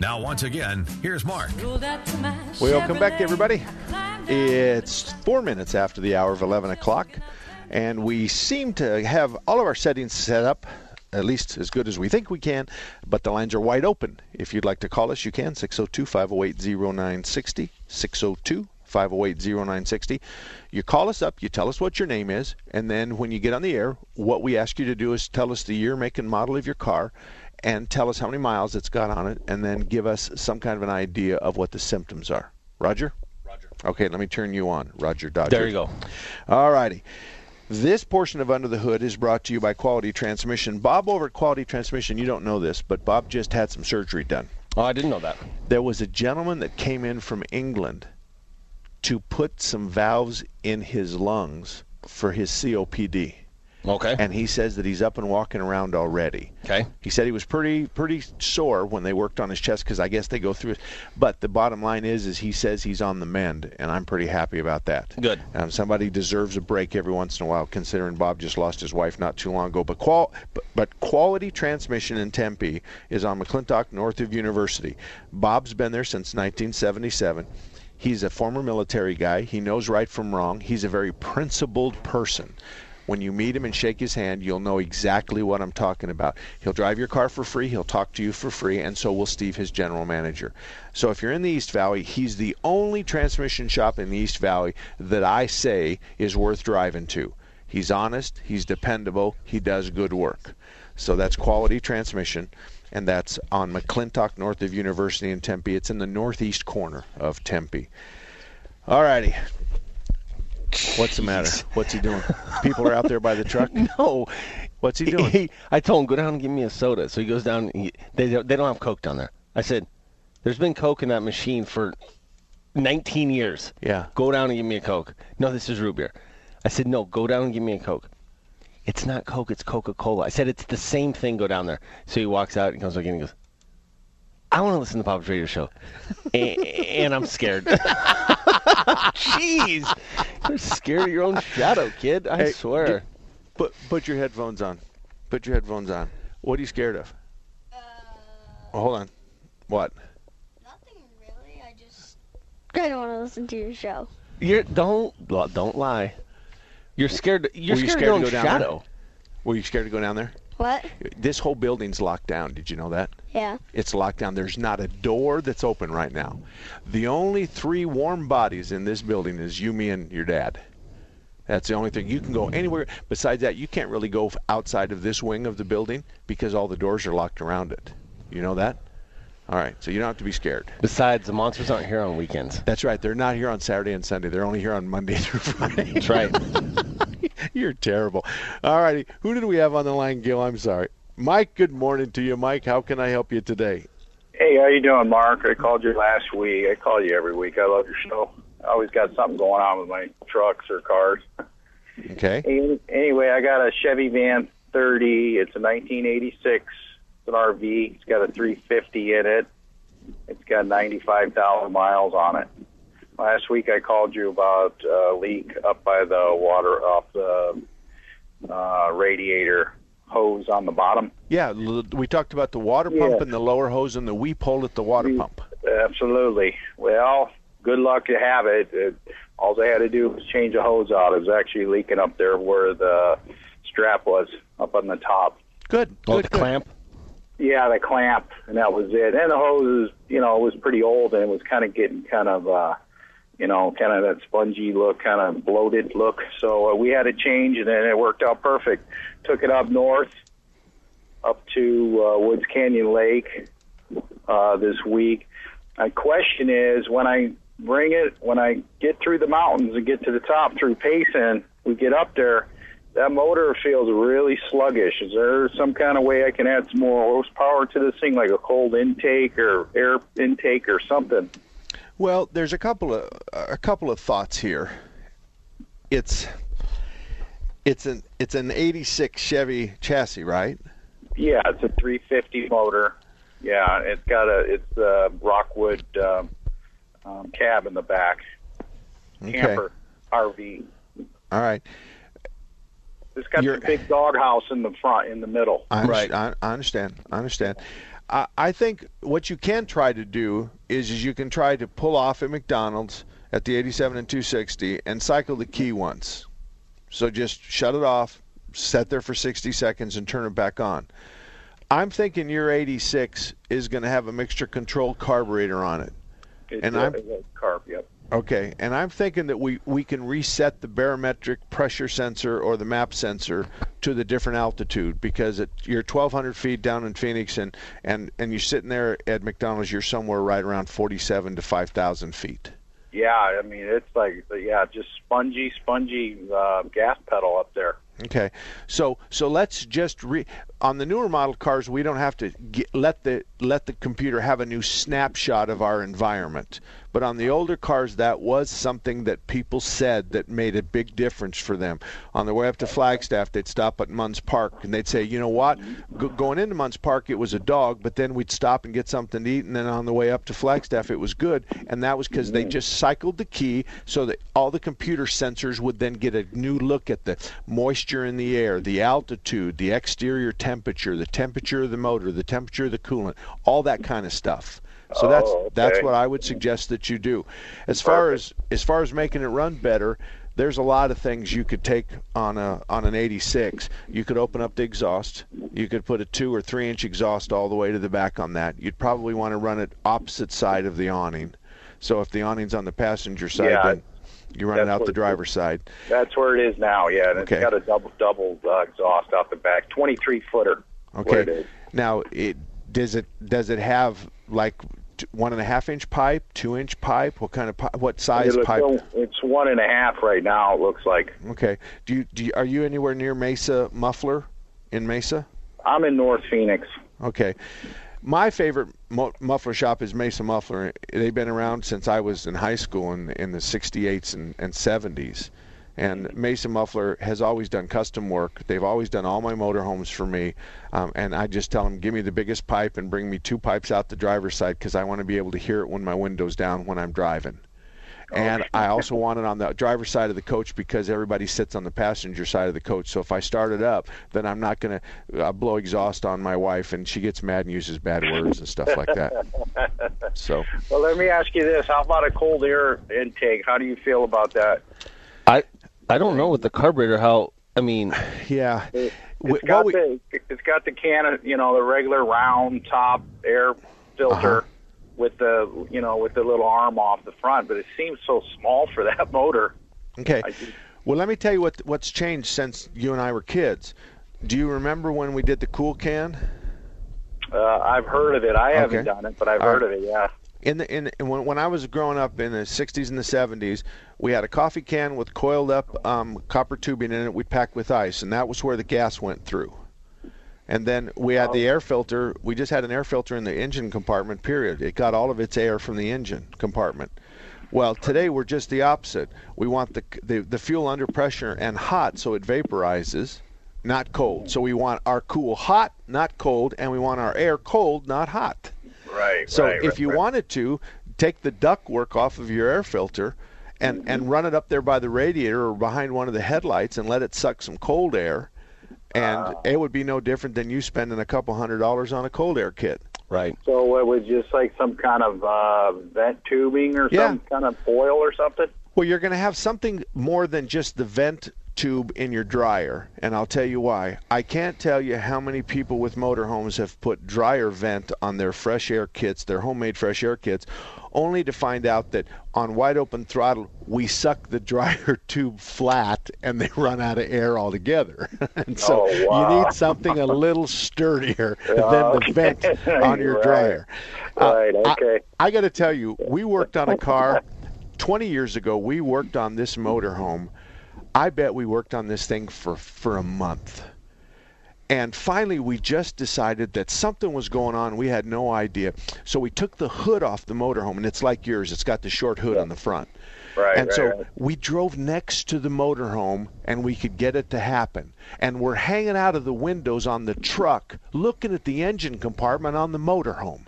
Now, once again, here's Mark. Welcome back, everybody. It's four minutes after the hour of 11 o'clock, and we seem to have all of our settings set up, at least as good as we think we can, but the lines are wide open. If you'd like to call us, you can 602 508 0960. 602 508 0960. You call us up, you tell us what your name is, and then when you get on the air, what we ask you to do is tell us the year, make, and model of your car and tell us how many miles it's got on it, and then give us some kind of an idea of what the symptoms are. Roger? Roger. Okay, let me turn you on, Roger Dodger. There you go. All righty. This portion of Under the Hood is brought to you by Quality Transmission. Bob over at Quality Transmission, you don't know this, but Bob just had some surgery done. Oh, I didn't know that. There was a gentleman that came in from England to put some valves in his lungs for his COPD. Okay. And he says that he's up and walking around already. Okay. He said he was pretty pretty sore when they worked on his chest because I guess they go through it. But the bottom line is, is he says he's on the mend, and I'm pretty happy about that. Good. Um, somebody deserves a break every once in a while, considering Bob just lost his wife not too long ago. But qual but, but quality transmission in Tempe is on McClintock north of University. Bob's been there since 1977. He's a former military guy. He knows right from wrong. He's a very principled person. When you meet him and shake his hand, you'll know exactly what I'm talking about. He'll drive your car for free, he'll talk to you for free, and so will Steve, his general manager. So if you're in the East Valley, he's the only transmission shop in the East Valley that I say is worth driving to. He's honest, he's dependable, he does good work. So that's quality transmission, and that's on McClintock, north of University in Tempe. It's in the northeast corner of Tempe. All righty. What's the matter? What's he doing? People are out there by the truck. No. What's he doing? He, I told him go down and give me a soda. So he goes down. He, they don't- they don't have Coke down there. I said, "There's been Coke in that machine for 19 years. Yeah. Go down and give me a Coke." No, this is root beer. I said, "No, go down and give me a Coke." It's not Coke. It's Coca Cola. I said it's the same thing. Go down there. So he walks out and comes back in and goes, "I want to listen to the Bob's Radio Show," and, and I'm scared. Jeez, you're scared of your own shadow, kid. I Hey, swear. Put put your headphones on. Put your headphones on. What are you scared of? Oh, hold on. What? Nothing really. I just kind of want to listen to your show. You're don't don't lie. You're scared. You're Were you scared, scared of to your go own down there? shadow. Were you scared to go down there? What? This whole building's locked down. Did you know that? Yeah. It's locked down. There's not a door that's open right now. The only three warm bodies in this building is you, me, and your dad. That's the only thing. You can go anywhere. Besides that, you can't really go outside of this wing of the building because all the doors are locked around it. You know that? All right. So you don't have to be scared. Besides, the monsters aren't here on weekends. That's right. They're not here on Saturday and Sunday. They're only here on Monday through Friday. That's right. You're terrible. All righty. Who did we have on the line, Gil? I'm sorry. Mike, good morning to you. Mike, how can I help you today? Hey, how you doing, Mark? I called you last week. I call you every week. I love your show. I always got something going on with my trucks or cars. Okay. Any- Anyway, I got a Chevy Van 30. It's a 1986. It's an RV. It's got a 350 in it. It's got 95,000 miles on it. Last week I called you about a leak up by the water off the uh, radiator hose on the bottom. Yeah, we talked about the water pump Yeah. and the lower hose and the weep hole at the water pump. Absolutely. Well, good luck to have it. it all they had to do was change the hose out. It was actually leaking up there where the strap was, up on the top. Good. Oh, good, the good. clamp. Yeah, the clamp, and that was it. And the hose, is, you know, was pretty old, and it was kind of getting kind of uh, you know, kind of that spongy look, kind of bloated look. So uh, we had a change, and then it worked out perfect. Took it up north, up to uh, Woods Canyon Lake uh, this week. My question is, when I bring it, when I get through the mountains and get to the top through Payson, we get up there. That motor feels really sluggish. Is there some kind of way I can add some more horsepower to this thing, like a cold intake or air intake or something? Well, there's a couple of a couple of thoughts here. It's it's an it's an 86 Chevy chassis, right? Yeah, it's a 350 motor. Yeah, it's got a it's a Rockwood um, um, cab in the back. Okay. Camper RV. All right. It's got the big doghouse in the front, in the middle. I, right. I, I understand. I understand. I, I think what you can try to do is, is you can try to pull off at McDonald's at the 87 and 260 and cycle the key once. So just shut it off, set there for 60 seconds, and turn it back on. I'm thinking your 86 is going to have a mixture control carburetor on it. It's And a, I'm- a carb. Yep. Okay, and I'm thinking that we, we can reset the barometric pressure sensor or the map sensor to the different altitude because at you're 1,200 feet down in Phoenix and, and, and you're sitting there at McDonald's, you're somewhere right around 47 to 5,000 feet. Yeah, I mean it's like yeah, just spongy, spongy uh, gas pedal up there. Okay, so so let's just re on the newer model cars. We don't have to get, let the let the computer have a new snapshot of our environment. But on the older cars, that was something that people said that made a big difference for them. On the way up to Flagstaff, they'd stop at Munds Park and they'd say, you know what, Go, going into Munds Park, it was a dog, but then we'd stop and get something to eat, and then on the way up to Flagstaff, it was good, and that was because they just cycled the key so that all the computer sensors would then get a new look at the moisture in the air, the altitude, the exterior temperature, the temperature of the motor, the temperature of the coolant, all that kind of stuff. So oh, that's Oh, that's okay. what I would suggest that you do. As far as as far as making it run better, there's a lot of things you could take on a on an 86. You could open up the exhaust. You could put a two or three inch exhaust all the way to the back on that. You'd probably want to run it opposite side of the awning. So if the awning's on the passenger side, Yeah, then you run it that's out the driver's side. That's where it is now. Yeah, and Okay. it's got a double double uh, exhaust out the back, 23 footer. Where it Okay. Now, it does it does it have like one and a half inch pipe, two inch pipe? What kind of pipe? What size It- pipe? It's one and a half right now. It looks like. Okay. Do you, do you, are you anywhere near Mesa Muffler in Mesa? I'm in North Phoenix. Okay. My favorite mu- muffler shop is Mesa Muffler. They've been around since I was in high school in, in the 68s and, and 70s. And Mesa Muffler has always done custom work. They've always done all my motorhomes for me. Um, and I just tell them, give me the biggest pipe and bring me two pipes out the driver's side because I want to be able to hear it when my window's down when I'm driving. And I also want it on the driver's side of the coach because everybody sits on the passenger side of the coach. So if I start it up, then I'm not going to uh, blow exhaust on my wife, and she gets mad and uses bad words and stuff like that. So Well, let me ask you this: How about a cold air intake? How do you feel about that? I I don't know with the carburetor how. I mean, yeah, It's Wh- got what we- the it's got the can of you know the regular round top air filter Uh-huh. With the you know with the little arm off the front, but it seems so small for that motor. okay. Just- Well, let me tell you what what's changed since you and I were kids. Do you remember when we did the cool can? Uh, I've heard of it. I haven't done it, but I've All heard right. of it. Yeah. in the in in- when, when I was growing up in the 60s and the 70s, we had a coffee can with coiled up um, copper tubing in it. We packed with ice, and that was where the gas went through. And then we had the oh. air filter. We just had an air filter in the engine compartment. Period. It got all of its air from the engine compartment. Well, today we're just the opposite. We want the the, the fuel under pressure and hot, so it vaporizes, not cold. So we want our cool hot, not cold, and we want our air cold, not hot. Right. So right, if right, you right. wanted to, take the duct work off of your air filter and, and run it up there by the radiator or behind one of the headlights and let it suck some cold air. And Ah. it would be no different than you spending a couple hundred dollars on a cold air kit. right. So it was just like some kind of uh, vent tubing or Yeah. some kind of foil or something. Well, you're going to have something more than just the vent tube in your dryer, and I'll tell you why. I can't tell you how many people with motorhomes have put dryer vent on their fresh air kits, their homemade fresh air kits, only to find out that on wide open throttle we suck the dryer tube flat and they run out of air altogether. and so Oh, wow. you need something a little sturdier than the vent on your Right. dryer. Uh, Right, I- okay. I, got to tell you, we worked on a car 20 years ago. We worked on this motorhome. I bet we worked on this thing for for a month. And finally, we just decided that something was going on. We had no idea. So we took the hood off the motorhome, and it's like yours. It's got the short hood on the front. Right, and right, so right. we drove next to the motorhome, and we could get it to happen. And we're hanging out of the windows on the truck, looking at the engine compartment on the motorhome.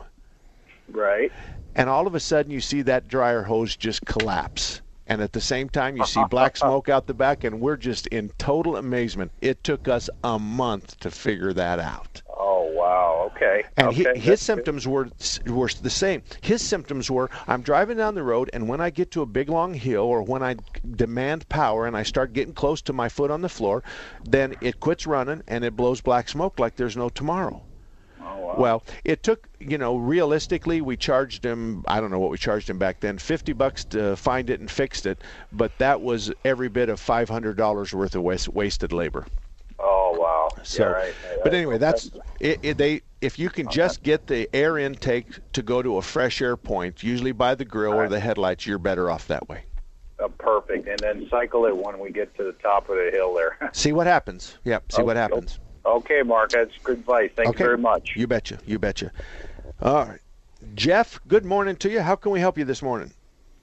Right. And all of a sudden, you see that dryer hose just collapse. And at the same time, you see black smoke out the back, and we're just in total amazement. It took us a month to figure that out. Oh wow. Okay. And okay. that's his good. symptoms were were the same. His symptoms were I'm driving down the road, and when I get to a big long hill, or when I demand power and I start getting close to my foot on the floor, then it quits running and it blows black smoke like there's no tomorrow. Well, it took, you know, realistically, we charged him, I don't know what we charged him back then, 50 bucks to find it and fixed it, but that was every bit of $500 worth of waste, wasted labor. Oh wow. So, yeah, right. but anyway, that's it, it, they. If you can just get the air intake to go to a fresh air point, usually by the grill or the headlights, you're better off that way. Uh, perfect. And then cycle it when we get to the top of the hill there. See what happens. Yep. See what happens. Okay, Mark. That's good advice. Thank okay. you very much. You betcha. You betcha. All right, Jeff. Good morning to you. How can we help you this morning?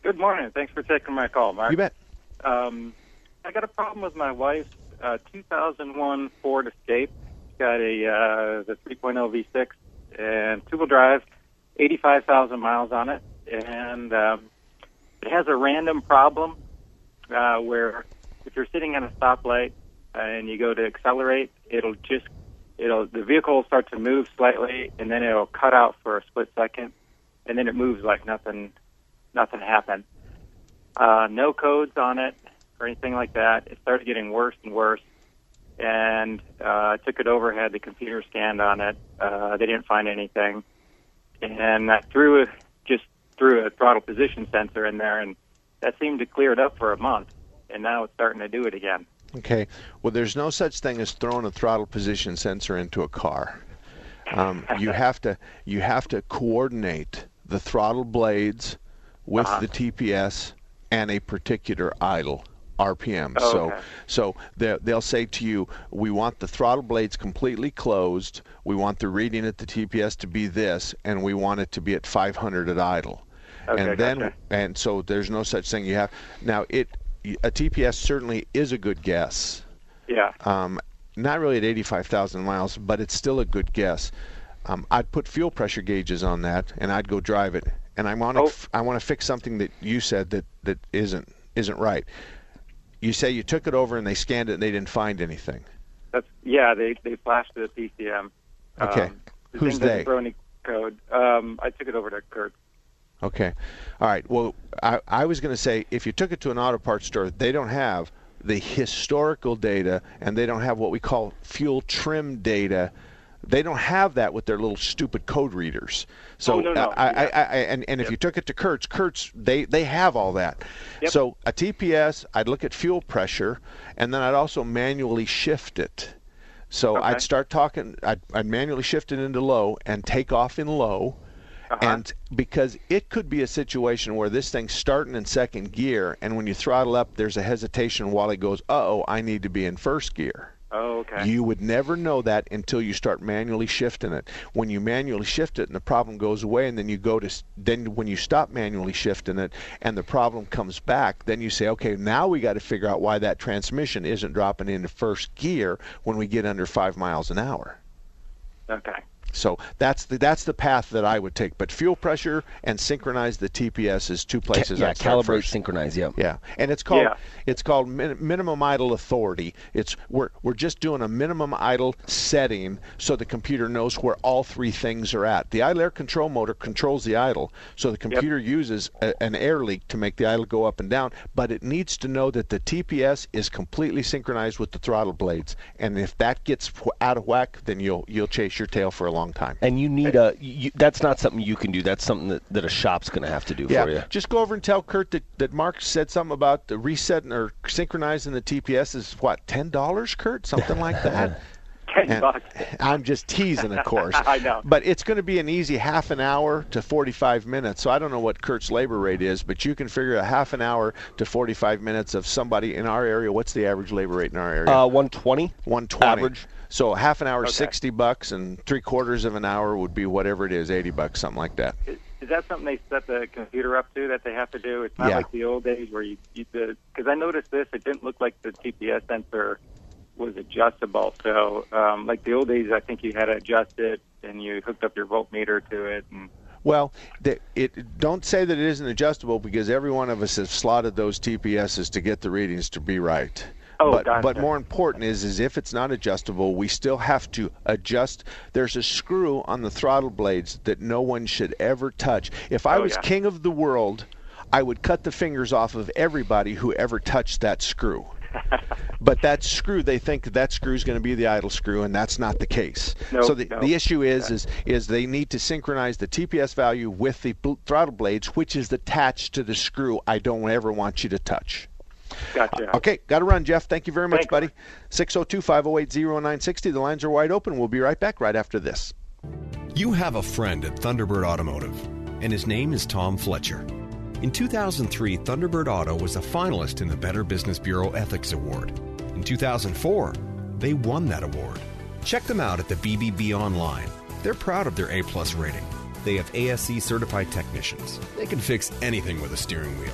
Good morning. Thanks for taking my call, Mark. You bet. Um, I got a problem with my wife's uh, 2001 Ford Escape. It's got a uh, the 3.0 V6 and two-wheel drive, 85,000 miles on it, and um, it has a random problem uh, where if you're sitting at a stoplight and you go to accelerate, it'll just it'll the vehicle will start to move slightly, and then it'll cut out for a split second, and then it moves like nothing nothing happened. Uh, no codes on it or anything like that. It started getting worse and worse. And uh, I took it over, had the computer scanned on it. Uh, they didn't find anything. And I threw a, just threw a throttle position sensor in there, and that seemed to clear it up for a month. And now it's starting to do it again. Okay. Well, there's no such thing as throwing a throttle position sensor into a car. Um, you have to you have to coordinate the throttle blades with Uh-huh. the TPS and a particular idle RPM. Oh, so okay. so they- they'll say to you, we want the throttle blades completely closed. We want the reading at the TPS to be this, and we want it to be at 500 at idle. Okay, and then gotcha. and so there's no such thing. You have now it a TPS certainly is a good guess. Yeah. Um, not really at 85,000 miles, but it's still a good guess. Um, I'd put fuel pressure gauges on that, and I'd go drive it. And I want to Oh. I want to fix something that you said that that isn't isn't right. You say you took it over and they scanned it and they didn't find anything. That's yeah. They they flashed the PCM. Okay. Um, the Who's they? Code. Um, I took it over to Kurt. Okay. All right. Well, I, I was going to say if you took it to an auto parts store, they don't have the historical data and they don't have what we call fuel trim data. They don't have that with their little stupid code readers. Oh, so Oh, no, uh, no. I, I, Yeah. I, I, and, and if you took it to Kurt's, Kurt's they they have all that. Yep. So a TPS, I'd look at fuel pressure, and then I'd also manually shift it. So Okay. I'd start talking. I'd, I'd manually shift it into low and take off in low. Uh-huh. And because it could be a situation where this thing's starting in second gear, and when you throttle up, there's a hesitation while it goes, uh oh, I need to be in first gear. Oh, okay. You would never know that until you start manually shifting it. When you manually shift it and the problem goes away, and then you go to, then when you stop manually shifting it and the problem comes back, then you say, okay, now we got to figure out why that transmission isn't dropping into first gear when we get under five miles an hour. okay. So that's the that's the path that I would take. But fuel pressure and synchronize the TPS is two places. yeah, I'd calibrate, first. synchronize. Yeah, Yeah, and it's called Yeah. it's called min- minimum idle authority. It's we're we're just doing a minimum idle setting so the computer knows where all three things are at. The idle air control motor controls the idle, so the computer uses a, an air leak to make the idle go up and down. But it needs to know that the TPS is completely synchronized with the throttle blades, and if that gets out of whack, then you'll you'll chase your tail for a long long time. And you need a. You, that's not something you can do. That's something that, that a shop's going to have to do yeah, for you. just go over and tell Kurt that, that Mark said something about the resetting or synchronizing the TPS is what ten dollars, Kurt, something like that. Ten bucks. I'm just teasing, of course. I know. But it's going to be an easy half an hour to 45 minutes. So I don't know what Kurt's labor rate is, but you can figure a half an hour to 45 minutes of somebody in our area. What's the average labor rate in our area? Uh, 120 120 average. So half an hour, Okay. 60 bucks, and three quarters of an hour would be whatever it is, 80 bucks, something like that. Is, is that something they set the computer up to that they have to do? It's not Yeah. like the old days where you you because I noticed this. It didn't look like the TPS sensor was adjustable. So um, like the old days, I think you had to adjust it and you hooked up your voltmeter to it. And Well, the, it don't say that it isn't adjustable because every one of us has slotted those TPSs to get the readings to be right. Oh, but gotcha. but more important is is if it's not adjustable, we still have to adjust. There's a screw on the throttle blades that no one should ever touch. If I Oh, was yeah. king of the world, I would cut the fingers off of everybody who ever touched that screw. but that screw, they think that screw is going to be the idle screw, and that's not the case. No, so the, no. the issue is, is is they need to synchronize the TPS value with the bl- throttle blades, which is attached to the screw. I don't ever want you to touch. Gotcha. Okay, got to run, Jeff. Thank you very much, Thanks. buddy. 602 508 0960. The lines are wide open. We'll be right back right after this. You have a friend at Thunderbird Automotive, and his name is Tom Fletcher. In 2003, Thunderbird Auto was a finalist in the Better Business Bureau Ethics Award. In 2004, they won that award. Check them out at the BBB online. They're proud of their A plus rating. They have ASE certified technicians. They can fix anything with a steering wheel.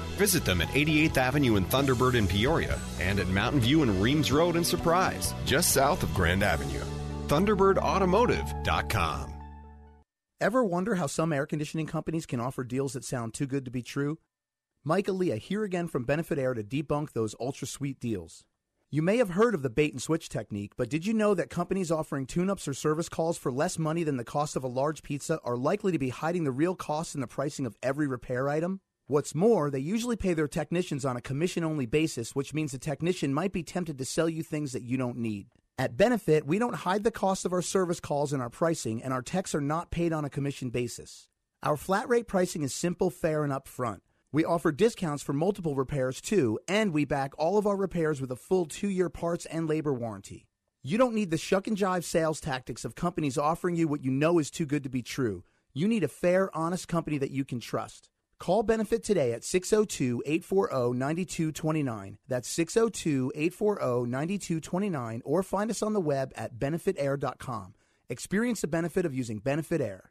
Visit them at 88th Avenue in Thunderbird in Peoria and at Mountain View and Reems Road in Surprise, just south of Grand Avenue. ThunderbirdAutomotive.com. Ever wonder how some air conditioning companies can offer deals that sound too good to be true? Mike Aaliyah here again from Benefit Air to debunk those ultra sweet deals. You may have heard of the bait and switch technique, but did you know that companies offering tune ups or service calls for less money than the cost of a large pizza are likely to be hiding the real costs in the pricing of every repair item? What's more, they usually pay their technicians on a commission only basis, which means the technician might be tempted to sell you things that you don't need. At Benefit, we don't hide the cost of our service calls in our pricing, and our techs are not paid on a commission basis. Our flat rate pricing is simple, fair, and upfront. We offer discounts for multiple repairs too, and we back all of our repairs with a full two year parts and labor warranty. You don't need the shuck and jive sales tactics of companies offering you what you know is too good to be true. You need a fair, honest company that you can trust. Call Benefit today at 602 840 9229. That's 602 840 9229, or find us on the web at benefitair.com. Experience the benefit of using Benefit Air.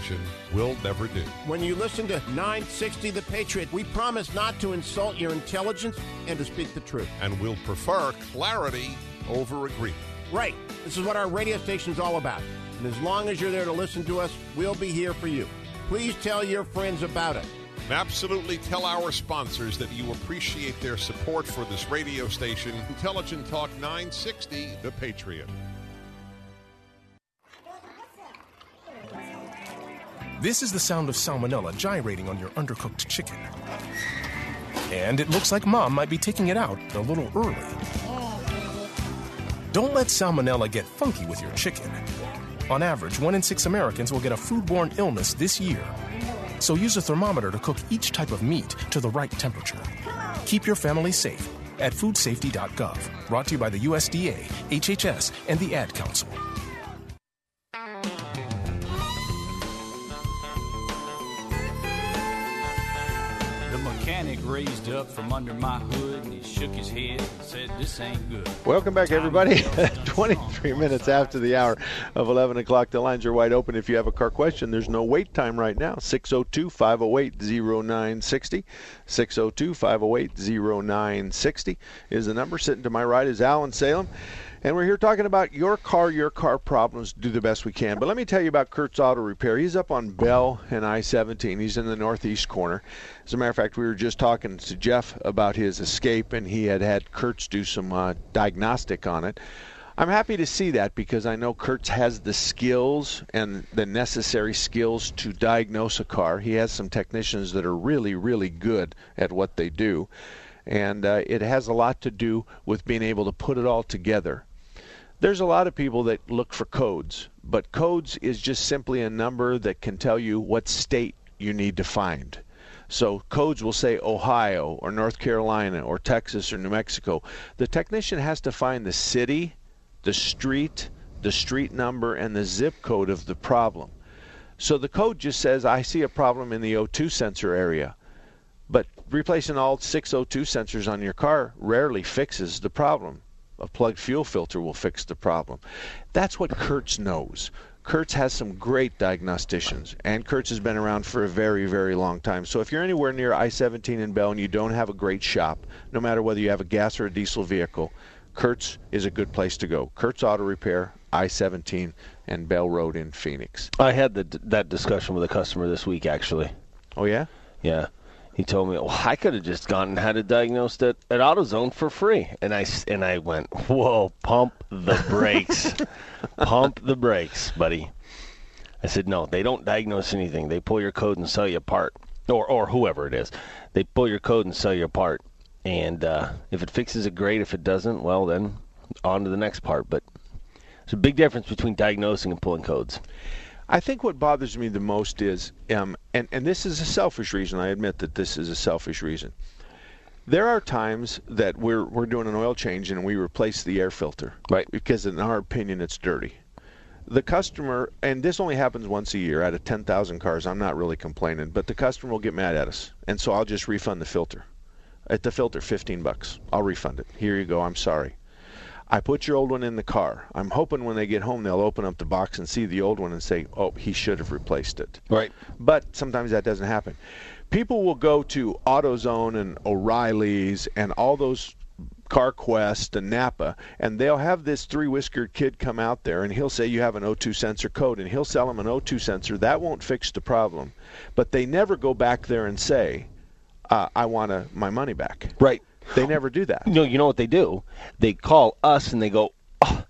will never do. When you listen to 960 The Patriot, we promise not to insult your intelligence and to speak the truth. And we'll prefer clarity over agreement. Right. This is what our radio station is all about. And as long as you're there to listen to us, we'll be here for you. Please tell your friends about it. Absolutely tell our sponsors that you appreciate their support for this radio station, Intelligent Talk 960, The Patriot. This is the sound of salmonella gyrating on your undercooked chicken. And it looks like mom might be taking it out a little early. Don't let salmonella get funky with your chicken. On average, one in six Americans will get a foodborne illness this year. So use a thermometer to cook each type of meat to the right temperature. Keep your family safe at foodsafety.gov. Brought to you by the USDA, HHS, and the Ad Council. From under my hood and he shook his head and said, This ain't good. Welcome back, everybody. 23 minutes after the hour of 11 o'clock. The lines are wide open. If you have a car question, there's no wait time right now. 602 508 0960. 602 508 0960 is the number. Sitting to my right is Alan Salem. And we're here talking about your car, your car problems. Do the best we can. But let me tell you about Kurt's Auto Repair. He's up on Bell and I 17. He's in the northeast corner. As a matter of fact, we were just talking to Jeff about his escape, and he had had Kurt's do some uh, diagnostic on it. I'm happy to see that because I know Kurt's has the skills and the necessary skills to diagnose a car. He has some technicians that are really, really good at what they do. And uh, it has a lot to do with being able to put it all together. There's a lot of people that look for codes, but codes is just simply a number that can tell you what state you need to find. So codes will say Ohio or North Carolina or Texas or New Mexico. The technician has to find the city, the street, the street number, and the zip code of the problem. So the code just says, I see a problem in the O2 sensor area. But replacing all six O2 sensors on your car rarely fixes the problem a plugged fuel filter will fix the problem. That's what Kurt's knows. Kurt's has some great diagnosticians, and Kurt's has been around for a very, very long time. So if you're anywhere near I-17 in Bell and you don't have a great shop, no matter whether you have a gas or a diesel vehicle, Kurt's is a good place to go. Kurt's Auto Repair, I-17 and Bell Road in Phoenix. I had the, that discussion with a customer this week, actually. Oh yeah. Yeah. He told me, well, I could have just gone and had it diagnosed at, at AutoZone for free. And I, and I went, whoa, pump the brakes. pump the brakes, buddy. I said, no, they don't diagnose anything. They pull your code and sell you a part. Or, or whoever it is. They pull your code and sell you a part. And uh, if it fixes it, great. If it doesn't, well, then on to the next part. But there's a big difference between diagnosing and pulling codes. I think what bothers me the most is, um, and, and this is a selfish reason, I admit that this is a selfish reason. There are times that we're, we're doing an oil change and we replace the air filter. Right. Because in our opinion, it's dirty. The customer, and this only happens once a year out of 10,000 cars, I'm not really complaining, but the customer will get mad at us. And so I'll just refund the filter. At the filter, 15 bucks. I'll refund it. Here you go. I'm sorry. I put your old one in the car. I'm hoping when they get home they'll open up the box and see the old one and say, "Oh, he should have replaced it." Right. But sometimes that doesn't happen. People will go to AutoZone and O'Reilly's and all those CarQuest and Napa, and they'll have this three-whiskered kid come out there, and he'll say you have an O2 sensor code, and he'll sell them an O2 sensor. That won't fix the problem, but they never go back there and say, uh, "I want a, my money back." Right. They never do that. No, you know what they do? They call us and they go, oh,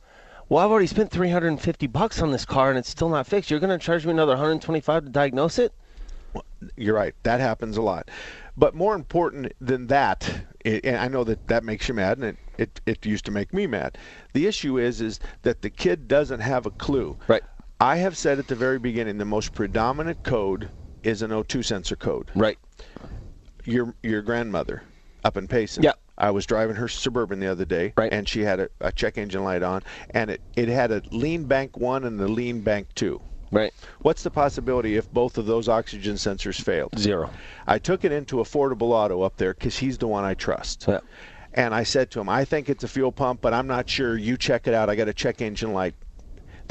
"Well, I've already spent 350 bucks on this car and it's still not fixed. You're going to charge me another 125 to diagnose it?" Well, you're right. That happens a lot. But more important than that, and I know that that makes you mad, and it, it, it used to make me mad. The issue is is that the kid doesn't have a clue. Right. I have said at the very beginning the most predominant code is an O2 sensor code. Right. Your your grandmother up in Payson. Yeah. I was driving her Suburban the other day, right. and she had a, a check engine light on, and it, it had a lean bank one and a lean bank two. Right. What's the possibility if both of those oxygen sensors failed? Zero. I took it into Affordable Auto up there because he's the one I trust. Yeah. And I said to him, I think it's a fuel pump, but I'm not sure. You check it out. I got a check engine light.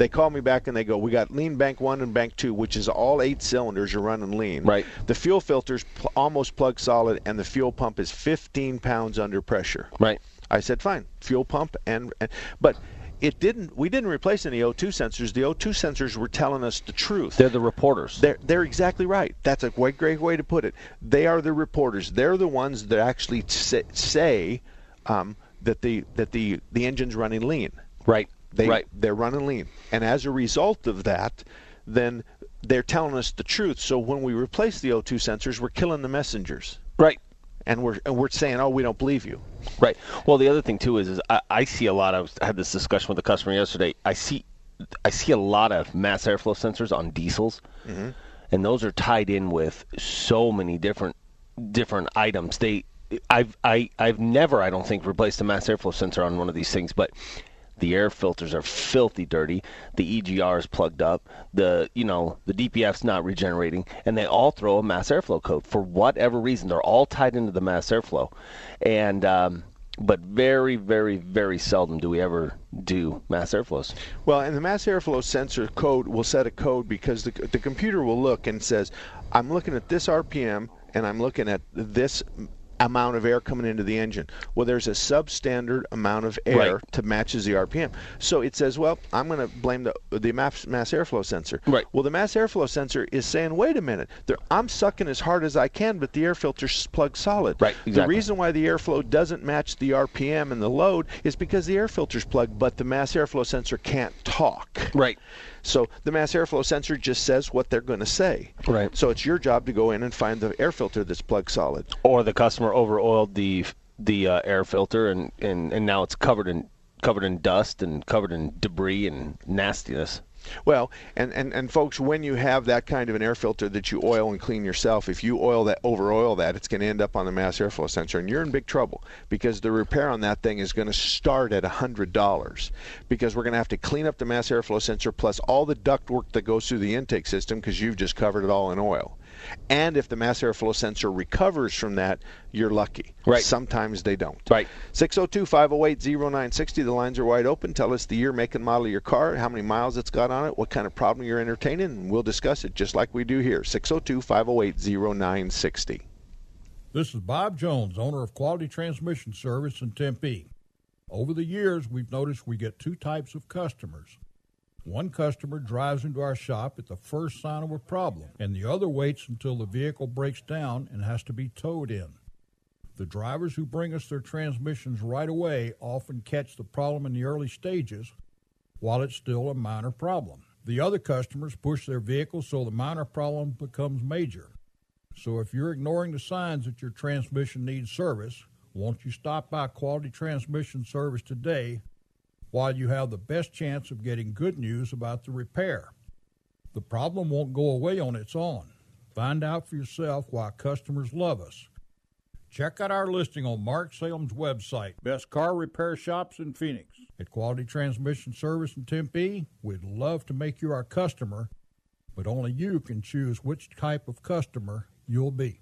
They call me back and they go, "We got lean bank one and bank two, which is all eight cylinders are running lean. Right. The fuel filter's pl- almost plug solid, and the fuel pump is 15 pounds under pressure. Right. I said, fine, fuel pump, and, and but it didn't. We didn't replace any O2 sensors. The O2 sensors were telling us the truth. They're the reporters. They're they're exactly right. That's a great great way to put it. They are the reporters. They're the ones that actually say, um, that the that the the engine's running lean. Right. They right. they're running lean, and as a result of that, then they're telling us the truth. So when we replace the O2 sensors, we're killing the messengers. Right. And we're and we're saying, oh, we don't believe you. Right. Well, the other thing too is, is I, I see a lot. of I had this discussion with a customer yesterday. I see, I see a lot of mass airflow sensors on diesels, mm-hmm. and those are tied in with so many different different items. They, I've I I've never I don't think replaced a mass airflow sensor on one of these things, but The air filters are filthy dirty. The EGR is plugged up. The you know the DPF's not regenerating, and they all throw a mass airflow code for whatever reason. They're all tied into the mass airflow, and um, but very, very, very seldom do we ever do mass airflows. Well, and the mass airflow sensor code will set a code because the, the computer will look and says, I'm looking at this RPM and I'm looking at this amount of air coming into the engine. Well, there's a substandard amount of air Right. to matches the RPM. So it says, well, I'm going to blame the the mass, mass airflow sensor. Right. Well, the mass airflow sensor is saying, wait a minute, there, I'm sucking as hard as I can, but the air filter's plugged solid. Right, The reason why the airflow doesn't match the RPM and the load is because the air filter's plugged, but the mass airflow sensor can't talk. Right. So the mass airflow sensor just says what they're going to say. Right. So it's your job to go in and find the air filter that's plugged solid. Or the customer over oiled the the uh, air filter, and, and, and now it's covered in covered in dust and covered in debris and nastiness. Well, and, and, and folks, when you have that kind of an air filter that you oil and clean yourself, if you oil that, over oil that, it's going to end up on the mass airflow sensor, and you're in big trouble because the repair on that thing is going to start at $100 because we're going to have to clean up the mass airflow sensor plus all the duct work that goes through the intake system because you've just covered it all in oil. And if the mass airflow sensor recovers from that, you're lucky. Right. Sometimes they don't. Right. 602 508 0960. The lines are wide open. Tell us the year, make, and model of your car, how many miles it's got on it, what kind of problem you're entertaining, and we'll discuss it just like we do here. 602 508 0960. This is Bob Jones, owner of Quality Transmission Service in Tempe. Over the years, we've noticed we get two types of customers. One customer drives into our shop at the first sign of a problem, and the other waits until the vehicle breaks down and has to be towed in. The drivers who bring us their transmissions right away often catch the problem in the early stages while it's still a minor problem. The other customers push their vehicles so the minor problem becomes major. So if you're ignoring the signs that your transmission needs service, won't you stop by Quality Transmission Service today while you have the best chance of getting good news about the repair? The problem won't go away on its own. Find out for yourself why customers love us. Check out our listing on Mark Salem's website, Best Car Repair Shops in Phoenix. At Quality Transmission Service in Tempe, we'd love to make you our customer, but only you can choose which type of customer you'll be.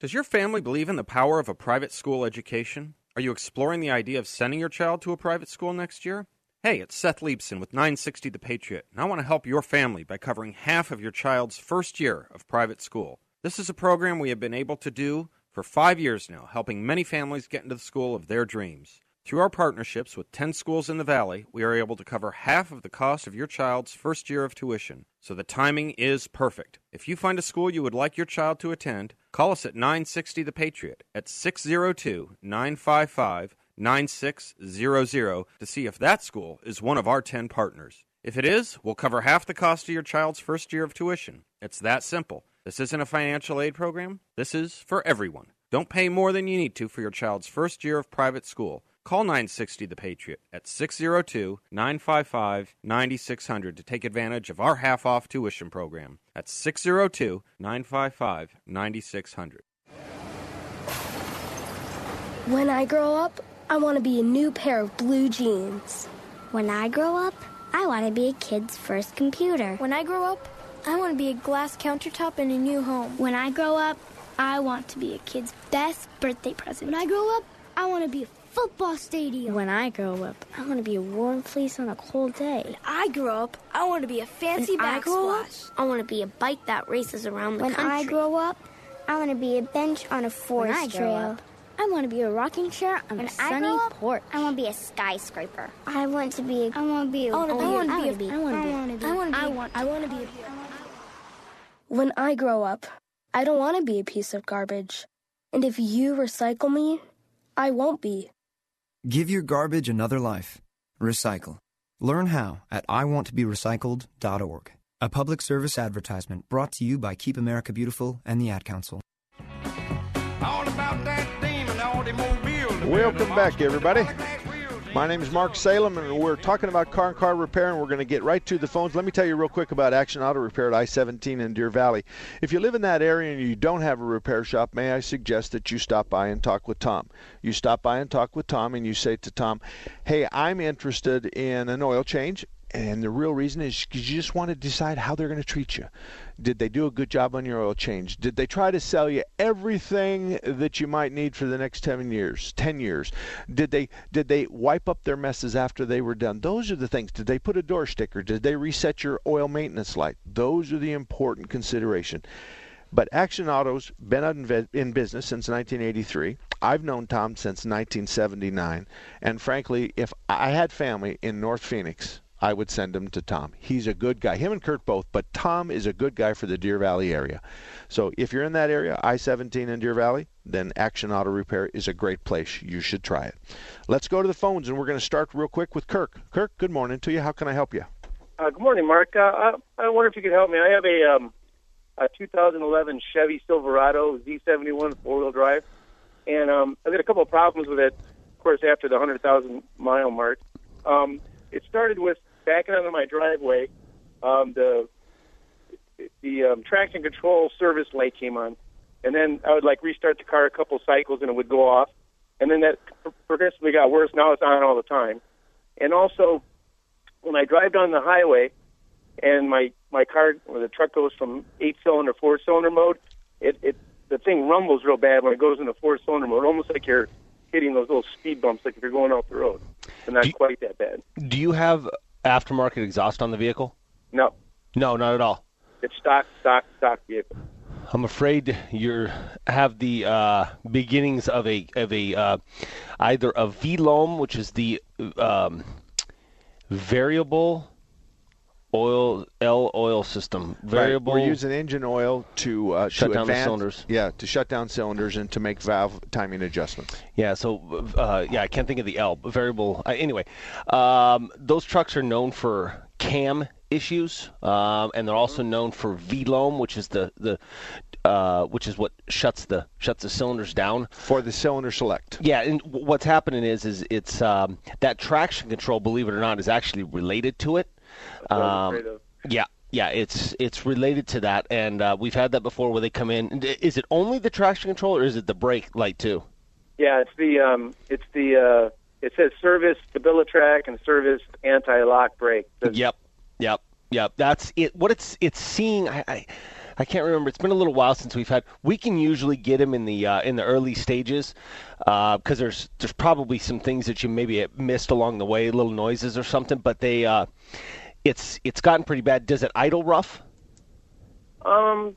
Does your family believe in the power of a private school education? Are you exploring the idea of sending your child to a private school next year? Hey, it's Seth Leibsohn with 960 The Patriot, and I want to help your family by covering half of your child's first year of private school. This is a program we have been able to do for five years now, helping many families get into the school of their dreams. Through our partnerships with 10 schools in the Valley, we are able to cover half of the cost of your child's first year of tuition. So the timing is perfect. If you find a school you would like your child to attend, call us at 960 The Patriot at 602 955 9600 to see if that school is one of our 10 partners. If it is, we'll cover half the cost of your child's first year of tuition. It's that simple. This isn't a financial aid program, this is for everyone. Don't pay more than you need to for your child's first year of private school. Call 960 The Patriot at 602 955 9600 to take advantage of our half off tuition program. at 602 955 9600. When I grow up, I want to be a new pair of blue jeans. When I grow up, I want to be a kid's first computer. When I grow up, I want to be a glass countertop in a new home. When I grow up, I want to be a kid's best birthday present. When I grow up, I want to be a football stadium. When I grow up, I want to be a warm fleece on a cold day. When I grow up, I want to be a fancy when I grow up. I want to be a bike that races around the When country. I grow up, I want to be a bench on a forest when forest I grow up, I want to be a rocking chair on When a I sunny grow up, porch. I want to be a skyscraper. I want to be. I want to be. I wanna be- I want to be. be- I want to be. I wanna be- I want to be. I want- I want to be. When I grow up, I don't want to be a piece of garbage. And if you recycle me, I won't be. Give your garbage another life. Recycle. Learn how at iwanttoberecycled.org. A public service advertisement brought to you by Keep America Beautiful and the Ad Council. Welcome back, everybody. My name is Mark Salem, and we're talking about car and car repair, and we're going to get right to the phones. Let me tell you real quick about Action Auto Repair at I 17 in Deer Valley. If you live in that area and you don't have a repair shop, may I suggest that you stop by and talk with Tom? You stop by and talk with Tom, and you say to Tom, Hey, I'm interested in an oil change. And the real reason is 'cause you just want to decide how they're going to treat you. Did they do a good job on your oil change? Did they try to sell you everything that you might need for the next 10 years? 10 years. Did they did they wipe up their messes after they were done? Those are the things. Did they put a door sticker? Did they reset your oil maintenance light? Those are the important consideration. But Action Auto's been in business since 1983. I've known Tom since 1979, and frankly, if I had family in North Phoenix, I would send him to Tom. He's a good guy. Him and Kurt both, but Tom is a good guy for the Deer Valley area. So if you're in that area, I-17 in Deer Valley, then Action Auto Repair is a great place. You should try it. Let's go to the phones, and we're going to start real quick with Kirk. Kirk, good morning to you. How can I help you? Uh, good morning, Mark. Uh, I, I wonder if you could help me. I have a, um, a 2011 Chevy Silverado Z71 four-wheel drive, and um, I've got a couple of problems with it. Of course, after the 100,000 mile mark, um, it started with backing onto my driveway. Um, the the um, traction control service light came on, and then I would like restart the car a couple cycles, and it would go off, and then that progressively got worse. Now it's on all the time, and also when I drive down the highway and my my car or the truck goes from eight cylinder four cylinder mode, it it the thing rumbles real bad when it goes into four cylinder mode, almost like you're hitting those little speed bumps, like if you're going off the road. But not quite that bad. Do you have aftermarket exhaust on the vehicle? No, No, not at all. it's stock stock stock vehicle. I'm afraid you have the uh, beginnings of a of a uh, either a VLOM, which is the um, variable oil L oil system. Variable. Right. We're using engine oil to uh, Shut to down the cylinders. Yeah, to shut down cylinders and to make valve timing adjustments. Yeah, so uh, yeah, I can't think of the L but variable. Uh, anyway, um, those trucks are known for cam issues, um, and they're also known for VLOM, which is the the uh, which is what shuts the shuts the cylinders down for the cylinder select. Yeah, and w- what's happening is is it's um, that traction control, believe it or not, is actually related to it. Um, yeah, yeah, it's it's related to that, and uh, we've had that before where they come in. Is it only the traction control, or is it the brake light too? Yeah, it's the um, it's the uh, it says service StabiliTrak and service anti-lock brake. Yep, yep, yep. That's it. What it's it's seeing. I, I I can't remember. It's been a little while since we've had. We can usually get them in the uh, in the early stages because there's there's probably some things that you maybe missed along the way, little noises or something. But they uh, it's it's gotten pretty bad. Does it idle rough? Um,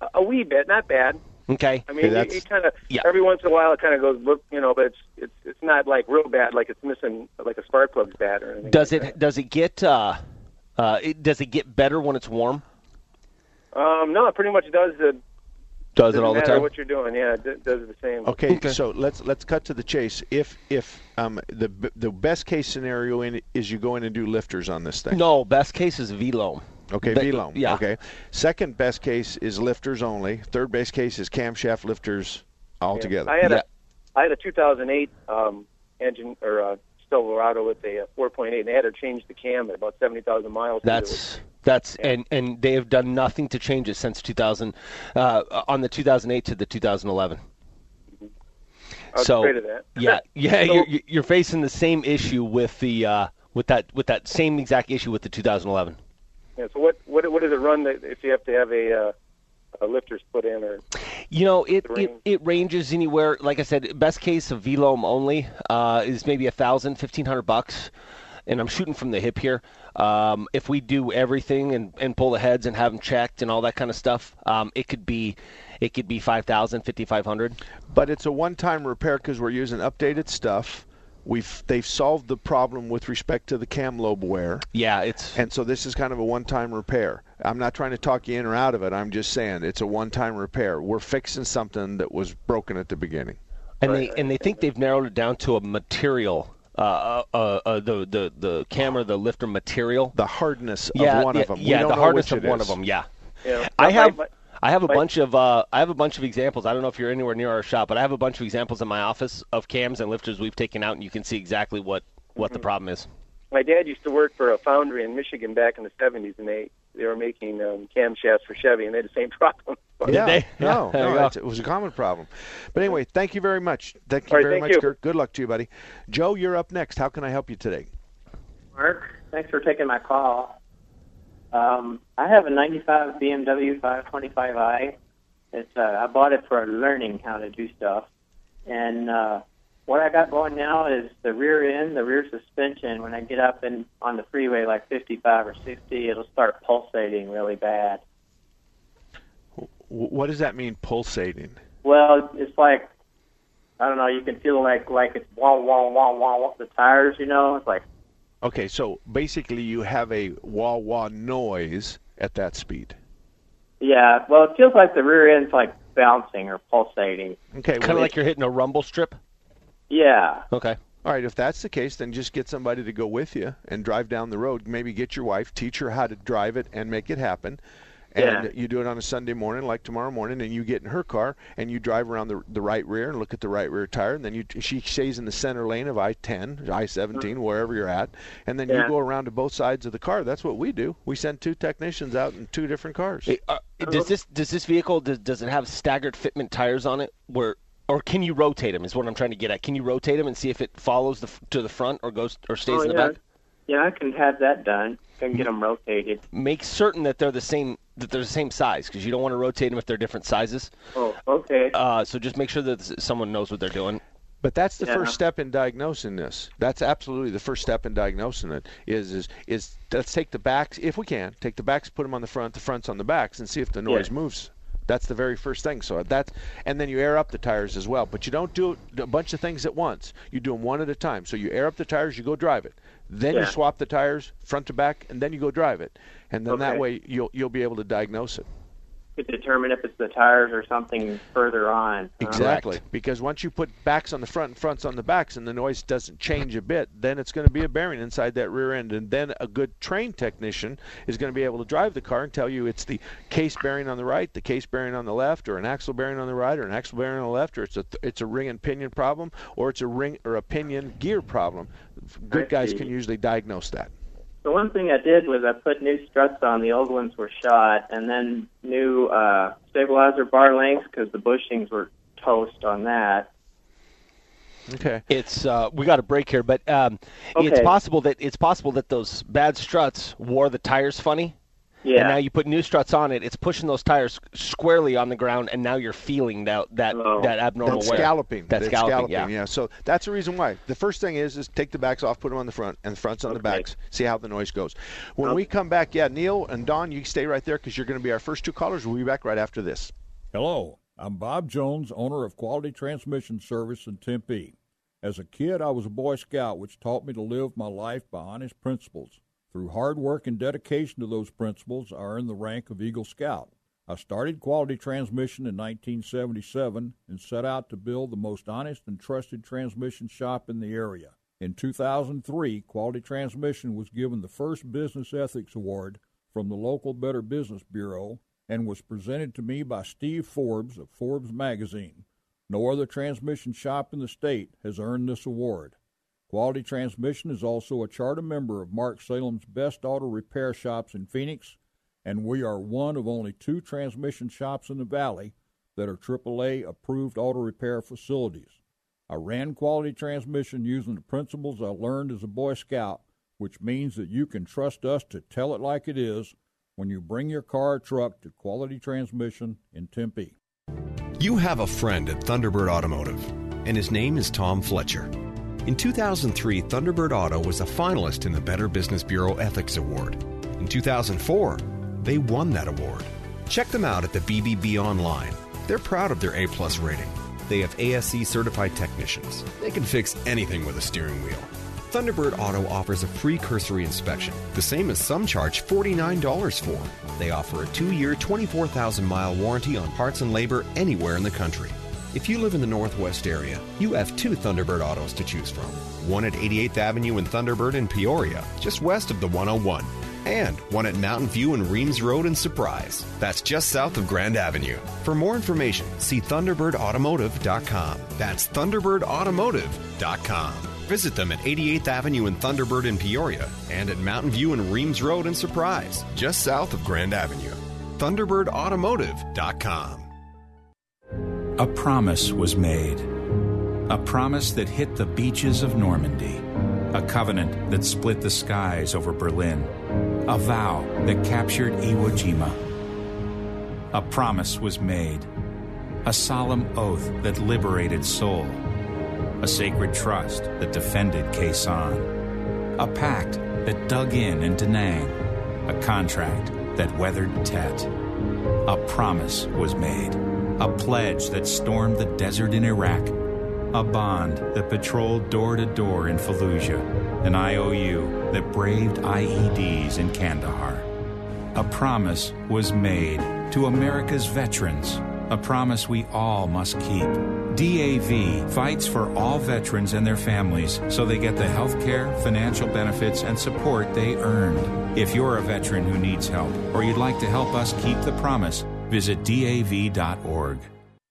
a- a wee bit, not bad. Okay. I mean, it, it kind of every once in a while it kind of goes, whoop, you know, but it's it's it's not like real bad, like it's missing like a spark plug's bad or anything. Does it does it get uh, uh, it, does it get better when it's warm? Um, no, it pretty much does the. Does it doesn't all the time? what you're doing, yeah, it d- does the same. Okay, so let's let's cut to the chase. If if um, the the best case scenario in is you go in and do lifters on this thing. No, best case is VLOM. Okay, But- VLOM. yeah. Okay. Second best case is lifters only. Third best case is camshaft lifters altogether. I had a I had a 2008 um, engine or uh, Silverado with a uh, 4.8, and they had to change the cam at about 70,000 miles. That's that's and and they have done nothing to change it since 2000 uh, on the 2008 to the 2011. I was so afraid of that. yeah, yeah, So- you're you're facing the same issue with the uh, with that with that same exact issue with the 2011. Yeah, so what what what does it run that if you have to have a uh, uh, lifters put in, or You know, it, it, it ranges anywhere. Like I said, best case of VLOM only uh, is maybe a thousand, fifteen hundred bucks, and I'm shooting from the hip here. Um, if we do everything and, and pull the heads and have them checked and all that kind of stuff, um, it could be it could be five thousand, fifty five hundred. But it's a one-time repair because we're using updated stuff. We've they've solved the problem with respect to the cam lobe wear. Yeah, it's and so this is kind of a one-time repair. I'm not trying to talk you in or out of it. I'm just saying it's a one-time repair. We're fixing something that was broken at the beginning. and they and they think they've narrowed it down to a material. Uh, uh, uh, the the the camera, the lifter material, the hardness yeah, of one yeah, of them. We Yeah, don't the know hardness which of one is. of them. Yeah. Yeah. I My- have my- I have a my- bunch of uh, I have a bunch of examples. I don't know if you're anywhere near our shop, but I have a bunch of examples in my office of cams and lifters we've taken out, and you can see exactly what what Mm-hmm. the problem is. my dad used to work for a foundry in Michigan back in the '70s, and they they were making um, camshafts for Chevy, and they had the same problem. Yeah, no, There you no, go. it was a common problem. But anyway, thank you very much. Thank you All right, very thank much, you. Kurt. Good luck to you, buddy. Joe, you're up next. How can I help you today? Mark, thanks for taking my call. Um, I have a 95 BMW 525i. It's uh, I bought it for learning how to do stuff, and uh, what I got going now is the rear end, the rear suspension. When I get up and on the freeway, like 55 or 60, it'll start pulsating really bad. What does that mean, pulsating? Well, it's like I don't know. You can feel like like it's wah wah wah wah wah. The tires, you know, it's like Okay, so basically you have a wah wah noise at that speed. yeah. Well, it feels like the rear end's like bouncing or pulsating. Okay, Kind of like you're hitting a rumble strip. Yeah. Okay. All right, if that's the case, then just get somebody to go with you and drive down the road. Maybe get your wife, teach her how to drive it and make it happen. And Yeah. you do it on a Sunday morning, like tomorrow morning, and you get in her car and you drive around the the right rear and look at the right rear tire, and then you she stays in the center lane of I-10, I-17, wherever you're at, and then Yeah. you go around to both sides of the car. That's what we do. We send two technicians out in two different cars. Hey, uh, does this does this vehicle does, does it have staggered fitment tires on it where or can you rotate them is what I'm trying to get at. Can you rotate them and see if it follows the to the front or goes or stays oh, in the yeah. back? Yeah, I can have that done. Can get them rotated. Make certain that they're the same that they're the same size because you don't want to rotate them if they're different sizes. Oh, okay. Uh, so just make sure that someone knows what they're doing. But that's the Yeah. first step in diagnosing this. That's absolutely the first step in diagnosing it. Is is is let's take the backs if we can take the backs, put them on the front, the fronts on the backs, and see if the noise Yeah. moves. That's the very first thing. So that's and then you air up the tires as well. But you don't do a bunch of things at once. You do them one at a time. So you air up the tires, you go drive it. Then you swap the tires front to back, and then you go drive it. And then that way you'll you'll be able to diagnose it. To determine if it's the tires or something further on. huh? Exactly. Because once you put backs on the front and fronts on the backs and the noise doesn't change a bit, then it's going to be a bearing inside that rear end. And then a good trained technician is going to be able to drive the car and tell you it's the case bearing on the right, the case bearing on the left, or an axle bearing on the right, or an axle bearing on the left, or it's a it's a ring and pinion problem, or it's a ring or a pinion gear problem. Good guys can usually diagnose that. The one thing I did was I put new struts on. The old ones were shot, and then new uh, stabilizer bar lengths because the bushings were toast on that. Okay. It's uh, we got a break here, but um, it's possible that it's possible that those bad struts wore the tires funny. Yeah. And now you put new struts on it. It's pushing those tires squarely on the ground, and now you're feeling that that oh. that abnormal That's wear. scalloping. That's scalloping. yeah. yeah. So that's the reason why. The first thing is is take the backs off, put them on the front, and the fronts on the backs. See how the noise goes. When oh. we come back, yeah, Neil and Don, you stay right there because you're going to be our first two callers. We'll be back right after this. Hello, I'm Bob Jones, owner of Quality Transmission Service in Tempe. As a kid, I was a Boy Scout, which taught me to live my life by honest principles. Through hard work and dedication to those principles, I earned the rank of Eagle Scout. I started Quality Transmission in 1977 and set out to build the most honest and trusted transmission shop in the area. In 2003, Quality Transmission was given the first Business Ethics Award from the local Better Business Bureau and was presented to me by Steve Forbes of Forbes Magazine. No other transmission shop in the state has earned this award. Quality Transmission is also a charter member of Mark Salem's Best Auto Repair Shops in Phoenix, and we are one of only two transmission shops in the Valley that are AAA approved auto repair facilities. I ran Quality Transmission using the principles I learned as a Boy Scout, which means that you can trust us to tell it like it is when you bring your car or truck to Quality Transmission in Tempe. You have a friend at Thunderbird Automotive, and his name is Tom Fletcher. In 2003, Thunderbird Auto was a finalist in the Better Business Bureau Ethics Award. In 2004, they won that award. Check them out at the BBB online. They're proud of their A plus rating. They have ASE certified technicians. They can fix anything with a steering wheel. Thunderbird Auto offers a free cursory inspection, the same as some charge $49 for. They offer a two year, 24,000 mile warranty on parts and labor anywhere in the country. If you live in the Northwest area, you have two Thunderbird autos to choose from one at 88th Avenue in Thunderbird in Peoria, just west of the 101, and one at Mountain View and Reems Road in Surprise. That's just south of Grand Avenue. For more information, see ThunderbirdAutomotive.com. That's ThunderbirdAutomotive.com. Visit them at 88th Avenue in Thunderbird in Peoria and at Mountain View and Reems Road in Surprise, just south of Grand Avenue. ThunderbirdAutomotive.com. A promise was made. A promise that hit the beaches of Normandy. A covenant that split the skies over Berlin. A vow that captured Iwo Jima. A promise was made. A solemn oath that liberated Seoul. A sacred trust that defended Khe A pact that dug in in Da Nang. A contract that weathered Tet. A promise was made. A pledge that stormed the desert in Iraq. A bond that patrolled door to door in Fallujah. An IOU that braved IEDs in Kandahar. A promise was made to America's veterans. A promise we all must keep. DAV fights for all veterans and their families so they get the health care, financial benefits, and support they earned. If you're a veteran who needs help or you'd like to help us keep the promise, Visit DAV.org.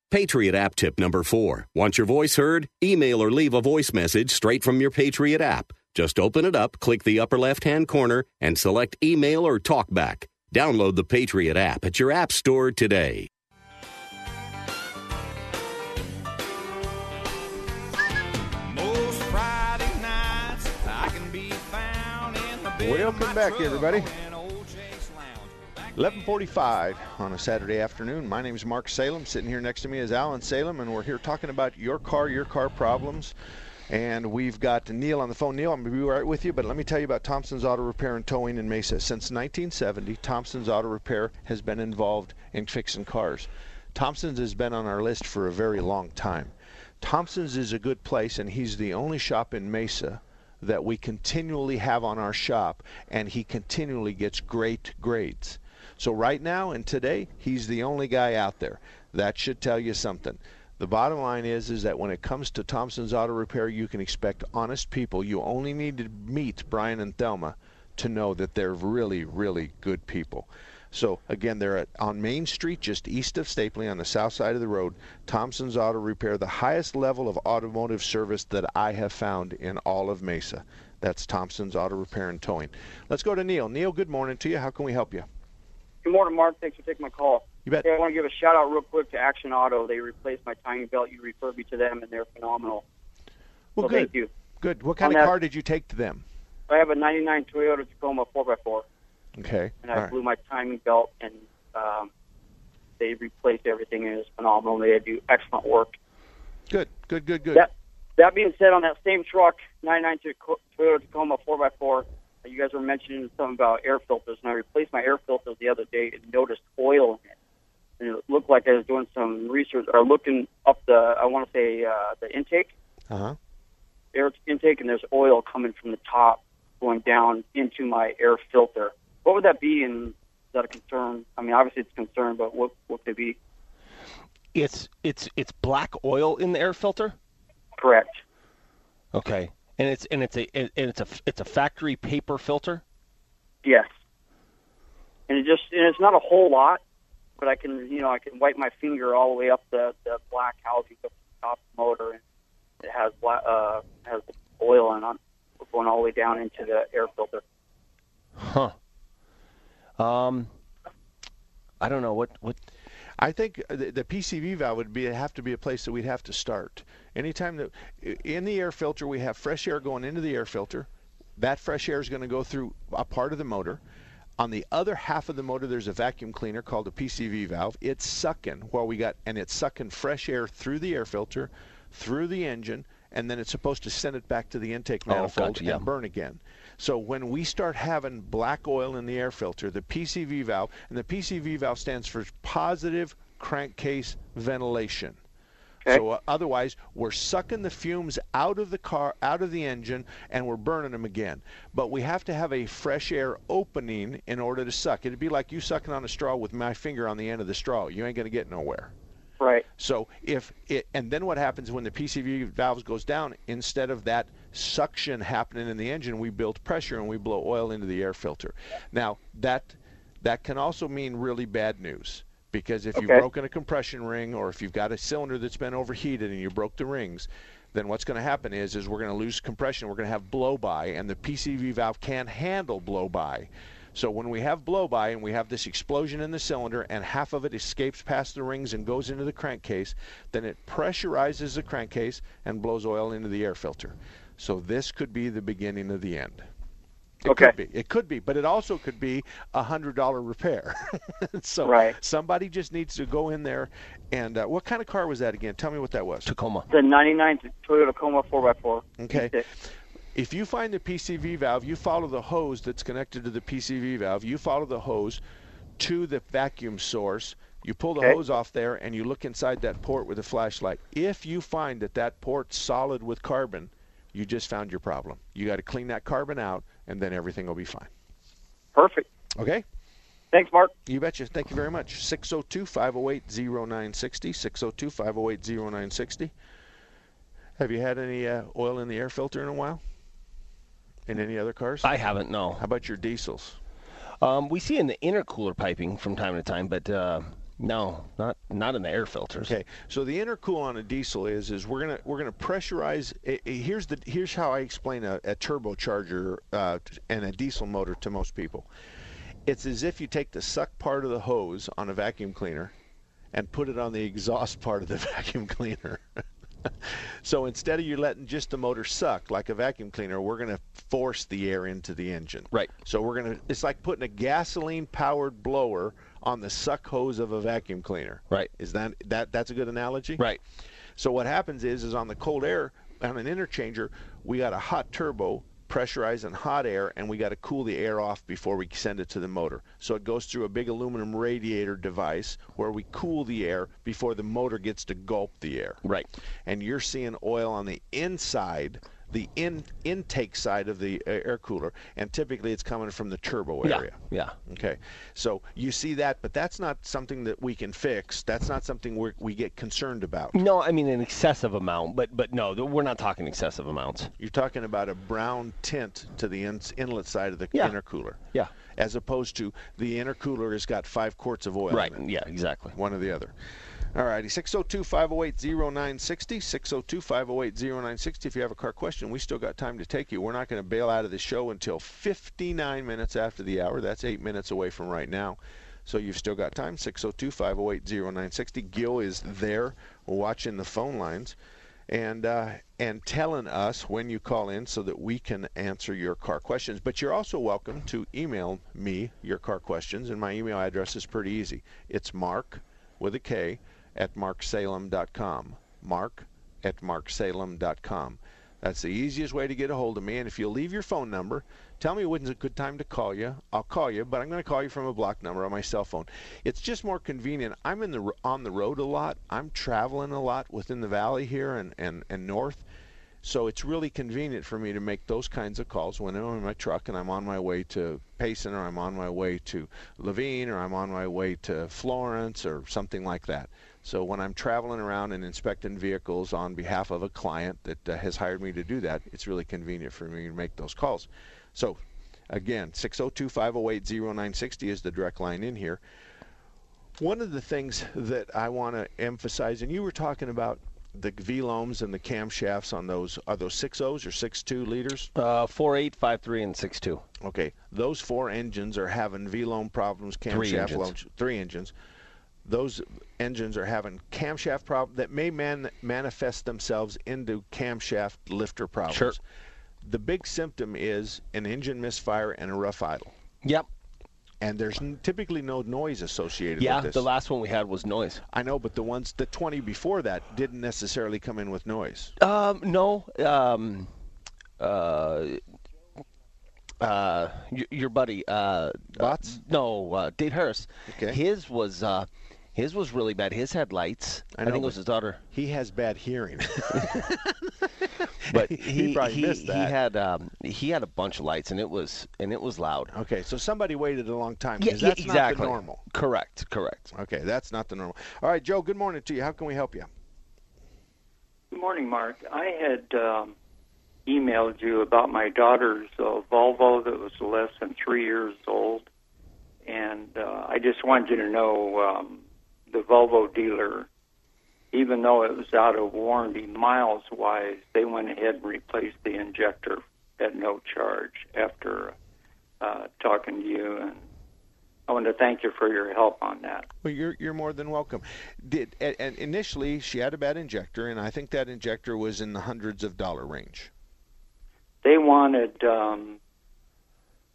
Patriot app tip number four. Want your voice heard? Email or leave a voice message straight from your Patriot app. Just open it up, click the upper left hand corner, and select email or talkback. Download the Patriot app at your app store today. Welcome back, everybody. 11:45 on a Saturday afternoon. My name is Mark Salem. Sitting here next to me is Alan Salem, and we're here talking about your car, your car problems. And we've got Neil on the phone. Neil, I'm going to be right with you, but let me tell you about Thompson's Auto Repair and Towing in Mesa. Since 1970, Thompson's Auto Repair has been involved in fixing cars. Thompson's has been on our list for a very long time. Thompson's is a good place, and he's the only shop in Mesa that we continually have on our shop, and he continually gets great grades. So right now and today, he's the only guy out there. That should tell you something. The bottom line is is that when it comes to Thompson's Auto Repair, you can expect honest people. You only need to meet Brian and Thelma to know that they're really, really good people. So again, they're at, on Main Street, just east of Stapley, on the south side of the road. Thompson's Auto Repair, the highest level of automotive service that I have found in all of Mesa. That's Thompson's Auto Repair and Towing. Let's go to Neil. Neil, good morning to you. How can we help you? Good morning, Mark. Thanks for taking my call. You bet. Hey, I want to give a shout out real quick to Action Auto. They replaced my timing belt. You referred me to them, and they're phenomenal. Well, so good. Thank you. Good. What kind On of that- car did you take to them? I have a '99 Toyota Tacoma 4x4, Okay. and I All right. blew my timing belt, and um, they replaced everything, and it's phenomenal. They do excellent work. Good. Good. Good. Good. That, that being said, on that same truck, 99 Taco- Toyota Tacoma 4x4, uh, you guys were mentioning something about air filters, and I replaced my air filters the other day and noticed oil in it. And it looked like I was doing some research or looking up the, I want to say, uh, the intake, Uh huh. air intake, and there's oil coming from the top going down into my air filter. What would that be, and is that a concern? I mean, obviously it's a concern, but what, what could it be? It's it's it's black oil in the air filter. Correct. Okay, and it's and it's a and it's a it's a factory paper filter. Yes. And it just and it's not a whole lot, but I can you know I can wipe my finger all the way up the the black housing up the top of the motor, and it has black uh has oil in it going all the way down into the air filter. Huh. Um, I don't know what what. I think uh, the, the PCV valve would be have to be a place that we'd have to start. Anytime that in the air filter we have fresh air going into the air filter, that fresh air is going to go through a part of the motor. On the other half of the motor, there's a vacuum cleaner called a PCV valve. It's sucking while we got, and it's sucking fresh air through the air filter, through the engine, and then it's supposed to send it back to the intake Oh, manifold gotcha, yeah. and burn again. So when we start having black oil in the air filter, the PCV valve, and the PCV valve stands for positive crankcase ventilation. So uh, otherwise, we're sucking the fumes out of the car, out of the engine, and we're burning them again. But we have to have a fresh air opening in order to suck. It'd be like you sucking on a straw with my finger on the end of the straw. You ain't going to get nowhere. Right. So if it, and then what happens when the PCV valves goes down? Instead of that suction happening in the engine, we build pressure and we blow oil into the air filter. Now that that can also mean really bad news because if you've broken a compression ring or if you've got a cylinder that's been overheated and you broke the rings, then what's going to happen is is we're going to lose compression. We're going to have blow by, and the PCV valve can't handle blow by. So when we have blow by and we have this explosion in the cylinder and half of it escapes past the rings and goes into the crankcase, then it pressurizes the crankcase and blows oil into the air filter. So this could be the beginning of the end. It Okay. could be. It could be, but it also could be a hundred dollar repair. so Right. somebody just needs to go in there and uh, what kind of car was that again? Tell me what that was. Tacoma. The 99 Toyota Tacoma 4x4. Okay. If you find the PCV valve, you follow the hose that's connected to the PCV valve. You follow the hose to the vacuum source. You pull the Okay. hose off there and you look inside that port with a flashlight. If you find that that port's solid with carbon, you just found your problem. You got to clean that carbon out and then everything will be fine. Perfect. Okay? Thanks, Mark. You betcha. Thank you very much. 602 508 0960. 602 508 0960. Have you had any uh, oil in the air filter in a while? In any other cars? I haven't, no. How about your diesels? Um, we see in the intercooler piping from time to time, but uh, no, not not in the air filters. Okay, so the intercool on a diesel is is we're gonna we're gonna pressurize. eh, eh, here's the here's how I explain a, a turbocharger uh, and a diesel motor to most people. It's as if you take the suck part of the hose on a vacuum cleaner and put it on the exhaust part of the vacuum cleaner. so instead of you letting just the motor suck like a vacuum cleaner, we're going to force the air into the engine. Right. So we're going to it's like putting a gasoline powered blower on the suck hose of a vacuum cleaner. Right. Is that that that's a good analogy? Right. So what happens is is on the cold air on an interchanger, we got a hot turbo pressurizing hot air and we got to cool the air off before we send it to the motor. So it goes through a big aluminum radiator device where we cool the air before the motor gets to gulp the air. Right. And you're seeing oil on the inside the in, intake side of the air cooler, and typically it's coming from the turbo area. yeah. yeah. Okay. So you see that, but that's not something that we can fix. That's not something we we get concerned about. No, I mean an excessive amount, but but no, we're not talking excessive amounts. You're talking about a brown tint to the in, inlet side of the Yeah. intercooler. Yeah. As opposed to the intercooler has got five quarts of oil. Right. In it. Yeah. Exactly. One or the other. All righty. 602 508 0960. 602 508 0960. If you have a car question, we still got time to take you. We're not going to bail out of the show until 59 minutes after the hour. That's eight minutes away from right now. So you've still got time. 602 508 0960. Gil is there watching the phone lines and uh, and telling us when you call in so that we can answer your car questions. But you're also welcome to email me your car questions, and my email address is pretty easy. It's Mark with a K at marksalem.com. Mark at marksalem.com. That's the easiest way to get a hold of me. And if you'll leave your phone number, tell me when's a good time to call you. I'll call you, but I'm going to call you from a block number on my cell phone. It's just more convenient. I'm in the on the road a lot. I'm traveling a lot within the valley here and, and, and north. So it's really convenient for me to make those kinds of calls when I'm in my truck and I'm on my way to Payson or I'm on my way to Levine or I'm on my way to Florence or something like that. So when I'm traveling around and inspecting vehicles on behalf of a client that uh, has hired me to do that, it's really convenient for me to make those calls. So again, 602-508-0960 is the direct line in here. One of the things that I want to emphasize, and you were talking about the VLOMs and the camshafts on those, are those 6.0s or 6.2 liters? Uh, four eight, five three, and six two. Okay, those four engines are having VLOM problems, camshaft Three engines. loans, three engines. Those engines are having camshaft problems that may man- manifest themselves into camshaft lifter problems. Sure. The big symptom is an engine misfire and a rough idle. Yep. and there's n- typically no noise associated Yeah, with this. the last one we had was noise. I know, but the ones the 20 before that didn't necessarily come in with noise. Um, no. Um, uh, uh, your, your buddy, uh, Bots? no, uh, Dave Harris. Okay. His was, uh, his was really bad. His had lights. I I, know, think it was his daughter. He has bad hearing. But He he probably he, missed he had um, he had a bunch of lights and it was and it was loud. Okay, so somebody waited a long time Yeah, because yeah, that's exactly. not the normal. Correct, correct. Okay, that's not the normal. All right, Joe. Good morning to you. How can we help you? Good morning, Mark. I had um, emailed you about my daughter's uh, Volvo that was less than three years old, and uh, I just wanted you to know um, the Volvo dealer, even though it was out of warranty miles wise, they went ahead and replaced the injector at no charge after uh, talking to you, and I want to thank you for your help on that. Well, you're you're more than welcome. Did and, and initially she had a bad injector, and I think that injector was in the hundreds of dollar range. they wanted um,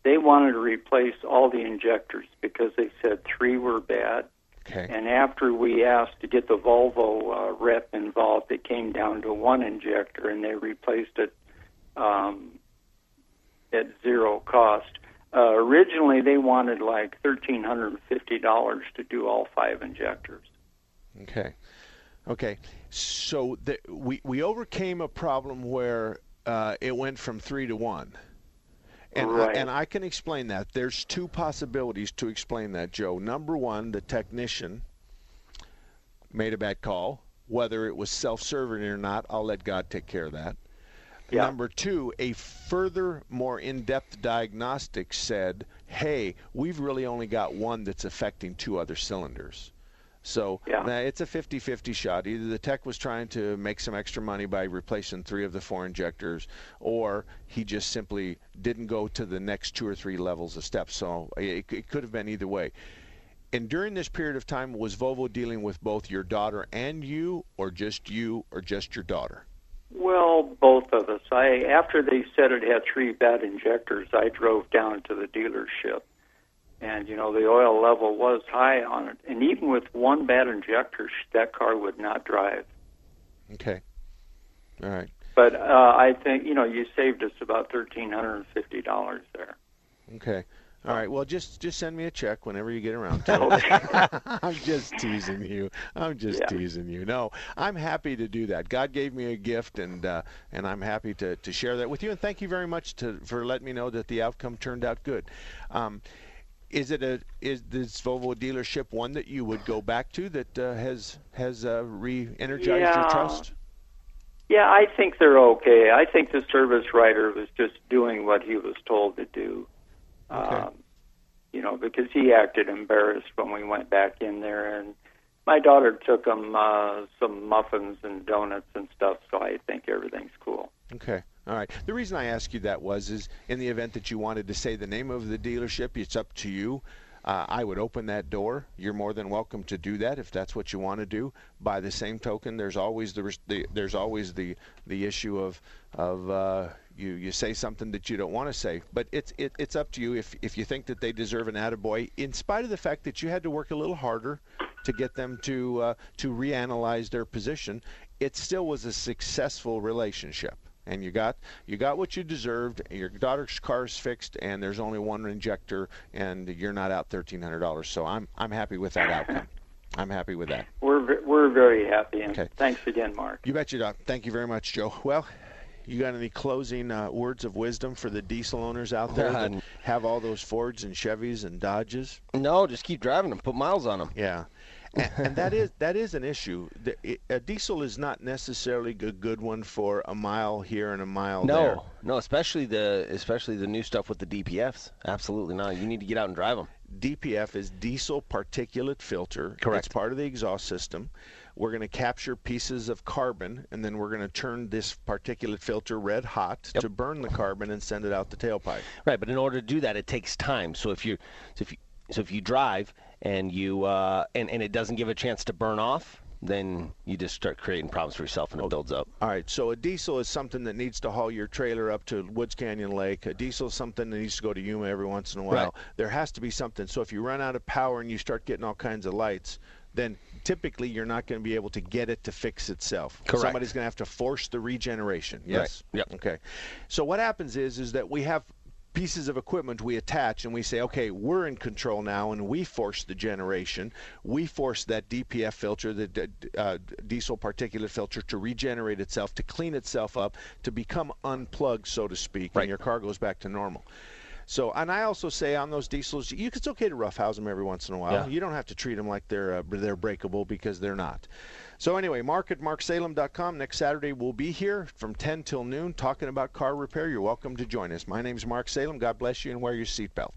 they wanted to replace all the injectors because they said three were bad. Okay. And after we asked to get the Volvo uh, rep involved, it came down to one injector, and they replaced it um, at zero cost. Uh, originally, they wanted like thirteen hundred and fifty dollars to do all five injectors. Okay. Okay. So the, we we overcame a problem where uh, it went from three to one. And, Right. I, and I can explain that. There's two possibilities to explain that, Joe. Number one, the technician made a bad call. Whether it was self-serving or not, I'll let God take care of that. Number two, a further, more in-depth diagnostic said, "Hey, we've really only got one that's affecting two other cylinders." So Yeah. it's a 50-50 shot. Either the tech was trying to make some extra money by replacing three of the four injectors, or he just simply didn't go to the next two or three levels of steps. So it, it could have been either way. And during this period of time, was Volvo dealing with both your daughter and you, or just you, or just your daughter? Well, both of us. I after they said it had three bad injectors, I drove down to the dealership, and you know the oil level was high on it, and even with one bad injector, that car would not drive. Okay. All right. But uh, I think you know you saved us about thirteen hundred and fifty dollars there. Okay. All right. Well, just just send me a check whenever you get around to it. I'm just teasing you. I'm just Yeah. teasing you. No, I'm happy to do that. God gave me a gift, and uh, and I'm happy to, to share that with you. And thank you very much to for letting me know that the outcome turned out good. Um, is it a is this Volvo dealership one that you would go back to that uh, has has uh, re-energized your trust? Yeah, I think they're okay. I think the service writer was just doing what he was told to do. Um, you know, because he acted embarrassed when we went back in there, and my daughter took him uh, some muffins and donuts and stuff. So I think everything's cool. Okay. All right. The reason I asked you that was is in the event that you wanted to say the name of the dealership, it's up to you. Uh, I would open that door. You're more than welcome to do that if that's what you want to do. By the same token, there's always the, the there's always the the issue of of uh, you you say something that you don't want to say. But it's it, it's up to you if if you think that they deserve an attaboy, in spite of the fact that you had to work a little harder to get them to uh, to reanalyze their position. It still was a successful relationship and you got you got what you deserved. Your daughter's car's fixed, and there's only one injector, and you're not out thirteen hundred dollars. So I'm I'm happy with that outcome. I'm happy with that. We're we're very happy, and Okay. thanks again, Mark. You bet you, Doc. Thank you very much, Joe. Well. You got any closing uh, words of wisdom for the diesel owners out there that have all those Fords and Chevys and Dodges? No, just keep driving them. Put miles on them. Yeah, and, and that is that is an issue. The, it, a diesel is not necessarily a good one for a mile here and a mile there. No, no, especially the especially the new stuff with the DPFs. Absolutely not. You need to get out and drive them. DPF is diesel particulate filter. Correct. It's part of the exhaust system. We're going to capture pieces of carbon, and then we're going to turn this particulate filter red hot to burn the carbon and send it out the tailpipe. Right, but in order to do that, it takes time. So if you so if you so if you drive and you uh, and and it doesn't give a chance to burn off, then you just start creating problems for yourself and it builds up. All right, so a diesel is something that needs to haul your trailer up to Woods Canyon Lake. A diesel is something that needs to go to Yuma every once in a while. Right. There has to be something. So if you run out of power and you start getting all kinds of lights, then typically you're not going to be able to get it to fix itself. Correct. Somebody's going to have to force the regeneration. Yes. Right. Yep. Okay. So what happens is is that we have pieces of equipment we attach and we say, okay, we're in control now, and we force the generation. We force that DPF filter, the d- uh, diesel particulate filter, to regenerate itself, to clean itself up, to become unplugged, so to speak, and your car goes back to normal. So, and I also say on those diesels, you, it's okay to roughhouse them every once in a while. Yeah. You don't have to treat them like they're uh, they're breakable because they're not. So anyway, mark at marksalem.com. Next Saturday we'll be here from 10 till noon talking about car repair. You're welcome to join us. My name's Mark Salem. God bless you and wear your seatbelt.